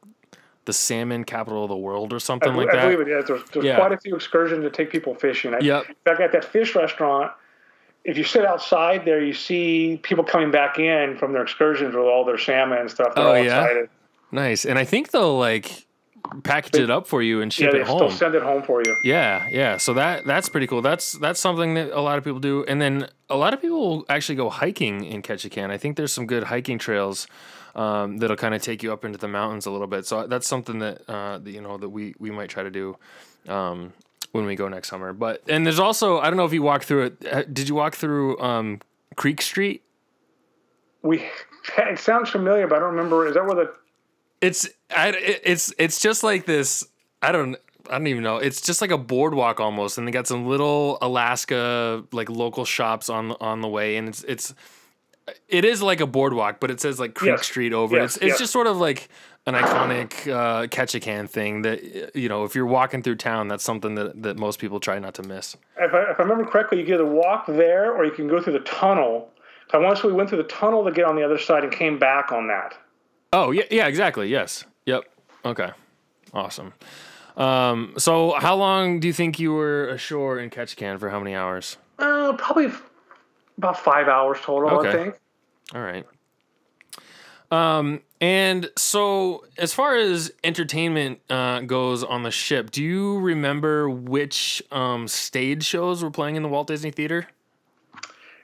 the salmon capital of the world or something I, like I that. believe it is. There's, there's Yeah. quite a few excursions to take people fishing. I, Yep. In fact, at that fish restaurant, if you sit outside there, you see people coming back in from their excursions with all their salmon and stuff. They're Oh, all yeah? excited. Nice. And I think they'll like package it up for you and Yeah, ship they it home. send it home for you. Yeah, yeah. So that that's pretty cool. That's that's something that a lot of people do. And then a lot of people will actually go hiking in Ketchikan. I think there's some good hiking trails um, that'll kind of take you up into the mountains a little bit. So that's something that, uh, that you know that we we might try to do um, when we go next summer. But and there's also I don't know if you walked through it. Uh, Did you walk through um, Creek Street? We [laughs] it sounds familiar, but I don't remember. Is that where the It's I, it's it's just like this. I don't I don't even know. It's just like a boardwalk almost, and they got some little Alaska like local shops on on the way, and it's it's it is like a boardwalk, but it says like Creek Yes. Street over. Yes, It's it's yes. just sort of like an iconic uh, Ketchikan thing that you know if you're walking through town, that's something that that most people try not to miss. if I, if I remember correctly, you can either walk there or you can go through the tunnel. I want to say we went through the tunnel to get on the other side and came back on that. Oh yeah, yeah, exactly. Yes. Yep. Okay. Awesome. Um, so how long do you think you were ashore in Ketchikan for how many hours? Uh, probably f- about five hours total, I think. All right. Um, and so as far as entertainment uh, goes on the ship, do you remember which um, stage shows were playing in the Walt Disney Theater?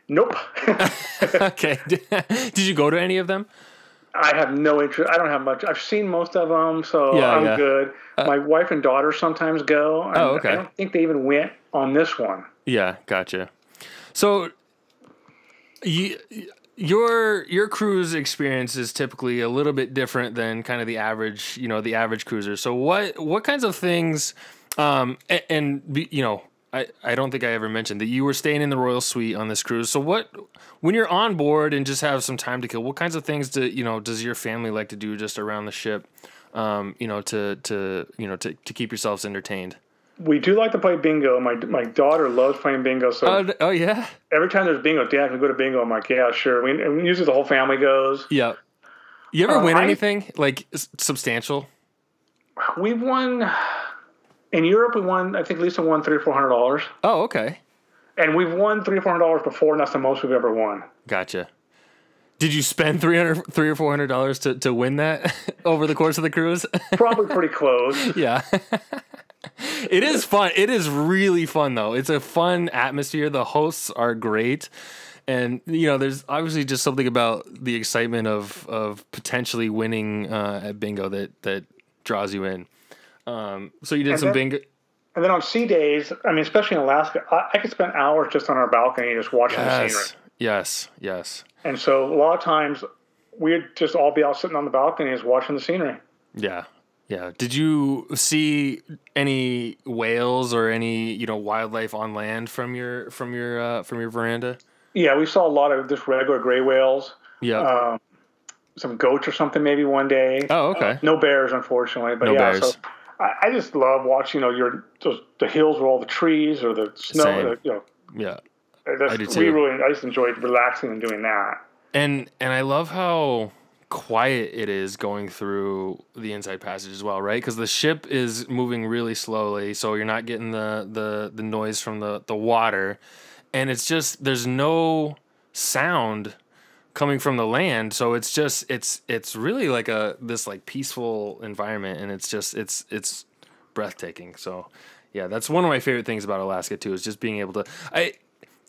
Nope. [laughs] okay. [laughs] Did you go to any of them? I have no interest. I don't have much. I've seen most of them, so Yeah, I'm yeah. good. My wife and daughter sometimes go. and Oh, okay. I don't think they even went on this one. Yeah, gotcha. So, you, your your cruise experience is typically a little bit different than kind of the average, you know, the average cruiser. So, what what kinds of things, um, and, and you know, I I don't think I ever mentioned that you were staying in the Royal Suite on this cruise. So, what when you're on board and just have some time to kill, what kinds of things do you know does your family like to do just around the ship? Um, you know, to to you know to, to keep yourselves entertained. We do like to play bingo. My my daughter loves playing bingo, so Oh, oh yeah, every time there's bingo, Dad can go to bingo. I'm like, yeah, sure. We, and usually the whole family goes. Yeah. You ever Uh, win I- anything like substantial? We've won in Europe. We won. I think Lisa won three or four hundred dollars, Oh, okay. and we've won three or four hundred dollars before, and that's the most we've ever won. Gotcha. Did you spend three hundred, three or four hundred dollars to, to win that [laughs] over the course of the cruise? Probably pretty close. [laughs] yeah. [laughs] [laughs] it is fun. It is really fun though. It's a fun atmosphere. The hosts are great. and you know, there's obviously just something about the excitement of of potentially winning uh, at bingo that that draws you in. Um, so you did And some then- bingo. And then on sea days, I mean, especially in Alaska, I, I could spend hours just on our balcony just watching the scenery. Yes, yes, yes. And so a lot of times we'd just all be out sitting on the balcony just watching the scenery. Yeah. Yeah. Did you see any whales or any, you know, wildlife on land from your from your uh, from your veranda? Yeah, we saw a lot of just regular gray whales, Yeah. uh, some goats or something maybe one day. oh, okay. No bears, unfortunately. But No yeah, bears. so I, I just love watching, you know, your those, the hills where all the trees or the snow. The, you know, yeah. that's, I do We really, I just enjoyed relaxing and doing that. And and I love how quiet it is going through the inside passage as well, right? Because the ship is moving really slowly, so you're not getting the the the noise from the the water, and it's just there's no sound coming from the land so it's just it's it's really like a this like peaceful environment and it's just it's it's breathtaking so yeah that's one of my favorite things about alaska too is just being able to i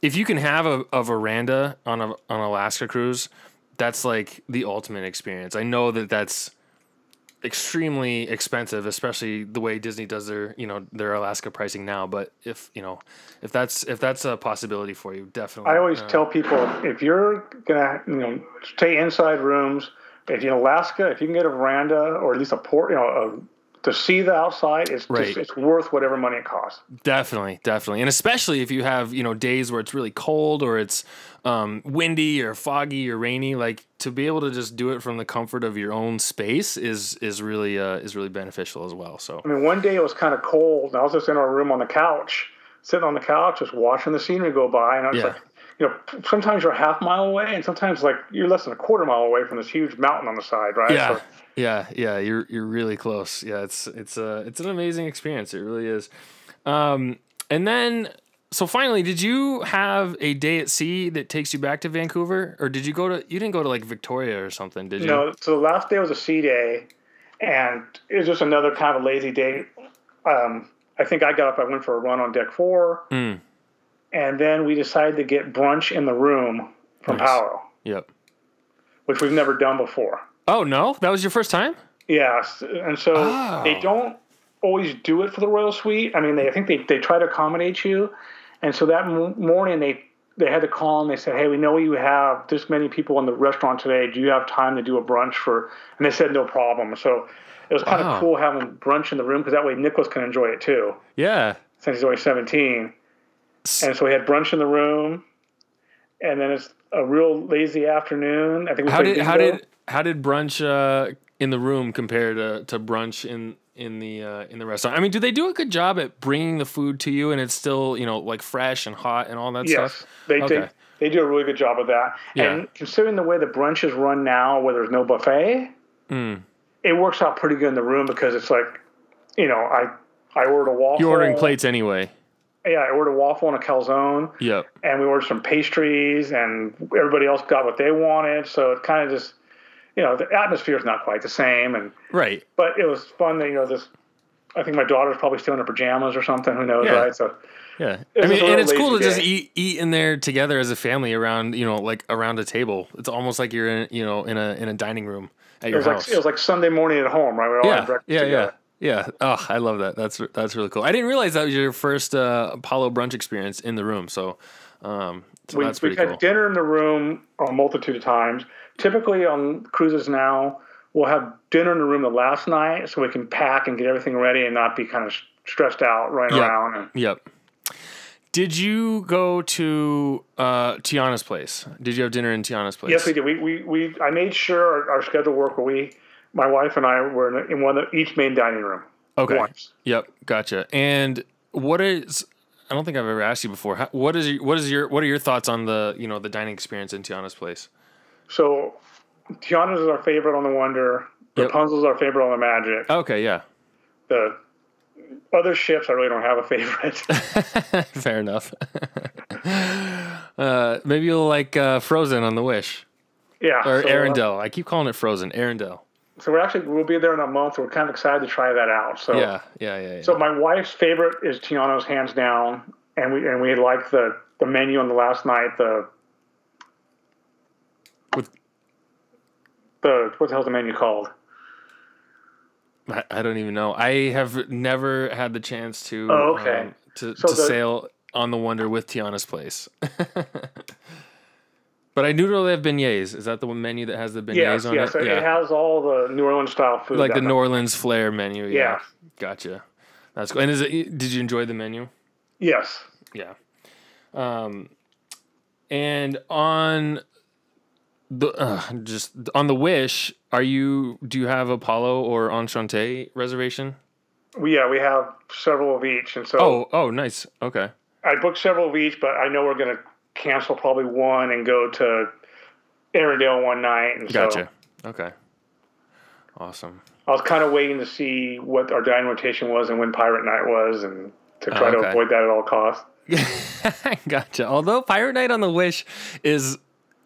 if you can have a, a veranda on a on alaska cruise that's like the ultimate experience. I know that that's extremely expensive especially the way disney does their you know their alaska pricing now but if you know if that's if that's a possibility for you definitely. I always uh, tell people if you're gonna, you know, stay inside rooms, if you're in Alaska, if you can get a veranda or at least a port, you know, a, to see the outside, it's Right. just, it's worth whatever money it costs. Definitely, definitely, and especially if you have you know days where it's really cold or it's um, windy or foggy or rainy, like to be able to just do it from the comfort of your own space is is really uh, is really beneficial as well. So I mean, one day it was kind of cold, and I was just in our room on the couch, sitting on the couch, just watching the scenery go by, and I was Yeah. like, you know, sometimes you're a half mile away, and sometimes like you're less than a quarter mile away from this huge mountain on the side, right? yeah, So, yeah, yeah, you're you're really close. Yeah, it's it's a it's an amazing experience. It really is. Um, and then so finally, did you have a day at sea that takes you back to Vancouver, or did you go to you didn't go to like Victoria or something? Did you? No, so the last day was a sea day, and it was just another kind of a lazy day. Um, I think I got up, I went for a run on deck four, Mm, and then we decided to get brunch in the room from Nice. Yep. which we've never done before. Oh no, that was your first time. Yes, and so Oh. they don't always do it for the royal suite. I mean, they I think they, they try to accommodate you, and so that m- morning they they had to call and they said, "Hey, we know you have this many people in the restaurant today. Do you have time to do a brunch for?" And they said, "No problem." So it was kind Wow. of cool having brunch in the room because that way Nicholas can enjoy it too, Yeah. since he's only seventeen. And so we had brunch in the room, and then it's a real lazy afternoon. I think we How did how did how did brunch uh, in the room compare to, to brunch in in the uh, in the restaurant? I mean, do they do a good job at bringing the food to you and it's still you know like fresh and hot and all that Yes, stuff? they, Okay. they they do a really good job of that. Yeah. And considering the way the brunch is run now, where there's no buffet, Mm. it works out pretty good in the room because it's like, you know, I I ordered a waffle. You're ordering plates anyway. Yeah, I ordered a waffle and a calzone, Yep. and we ordered some pastries, and everybody else got what they wanted. So it kind of just, you know, the atmosphere is not quite the same, and Right. but it was fun that you know this. I think my daughter's probably still in her pajamas or something. Who knows, Yeah. right? So Yeah. I mean, and it's cool to lazy just eat eat in there together as a family around you know like around a table. It's almost like you're in you know in a in a dining room at it your was house. like it was like Sunday morning at home, right? We all yeah, breakfast yeah, together. yeah, yeah. Oh, I love that. That's that's really cool. I didn't realize that was your first uh, Palo brunch experience in the room. So, um, so we, that's we've pretty had cool. dinner in the room a multitude of times. Typically on cruises now, we'll have dinner in the room the last night so we can pack and get everything ready and not be kind of stressed out running Yeah. around. And Yep. Did you go to uh, Tiana's place? Did you have dinner in Tiana's place? yes, we did. We, we, we I made sure our, our schedule worked where we, my wife and I were in, one of each main dining room. Okay. Once. Yep. Gotcha. And what is? I don't think I've ever asked you before. How, what is your, what is your what are your thoughts on the you know the dining experience in Tiana's place? So Tiana's is our favorite on the Wonder. Yep. Rapunzel's our favorite on the Magic. Okay. Yeah. The other ships, I really don't have a favorite. [laughs] Fair enough. [laughs] uh, maybe you'll like uh, Frozen on the Wish yeah. or so, uh, Arendelle. I keep calling it Frozen. Arendelle so we're actually we'll be there in a month. We're kind of excited to try that out. So yeah, yeah, yeah. yeah. So my wife's favorite is Tiana's hands down, and we and we like the the menu on the last night. The the what the hell's the menu called? I, I don't even know. I have never had the chance to oh, okay um, to, so to the, sail on the Wonder with Tiana's place. [laughs] but I do know they have beignets. Is that the one menu that has the beignets Yes, on yes. it? It has all the New Orleans style food. like the New Orleans flair menu. Yeah. Yeah. Gotcha. That's cool. And is it? Did you enjoy the menu? Yes. Yeah. Um, and on the uh, just on the Wish, are you? Do you have a Palo or Enchante reservation? We, yeah, we have several of each, and so Oh, oh, nice. Okay. I booked several of each, but I know we're going to cancel probably one and go to Arendelle one night. And Gotcha. so Okay. Awesome. I was kind of waiting to see what our dining rotation was and when Pirate Night was, and to try okay. to avoid that at all costs. [laughs] gotcha. Although Pirate Night on the Wish is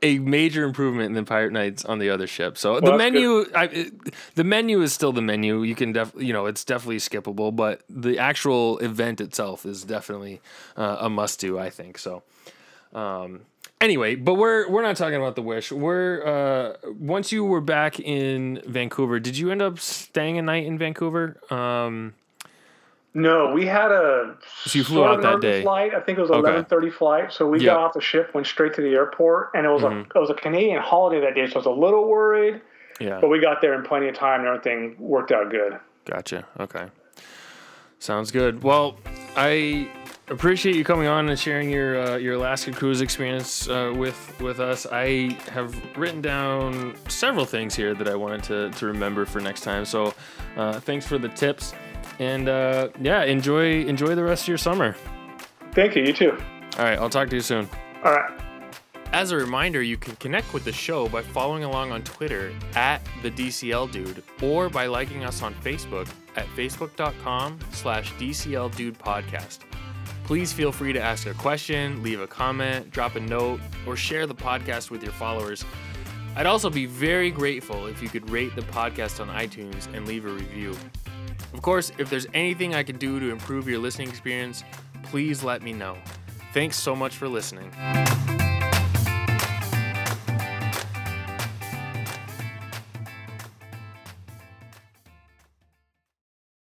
a major improvement than Pirate Nights on the other ship. So the menu, I, it, the menu is still the menu. You can def, you know, it's definitely skippable, but the actual event itself is definitely uh, a must do. I think so. Um, anyway, but we're we're not talking about the Wish. We're uh, once you were back in Vancouver, did you end up staying a night in Vancouver? Um, No, we had a So you flew out that day. flight. I think it was eleven thirty flight. So we Yeah. got off the ship, went straight to the airport, and it was Mm-hmm. a it was a Canadian holiday that day. So I was a little worried, yeah. but we got there in plenty of time, and everything worked out good. Gotcha. Okay. Sounds good. Well, I appreciate you coming on and sharing your uh, your Alaska cruise experience uh, with with us. I have written down several things here that I wanted to, to remember for next time. So, uh, thanks for the tips, and uh, yeah, enjoy enjoy the rest of your summer. Thank you. You too. All right, I'll talk to you soon. All right. As a reminder, you can connect with the show by following along on Twitter at the DCL Dude or by liking us on Facebook at facebook.com slash DCL Dude Podcast. Please feel free to ask a question, leave a comment, drop a note, or share the podcast with your followers. I'd also be very grateful if you could rate the podcast on iTunes and leave a review. Of course, if there's anything I can do to improve your listening experience, please let me know. Thanks so much for listening.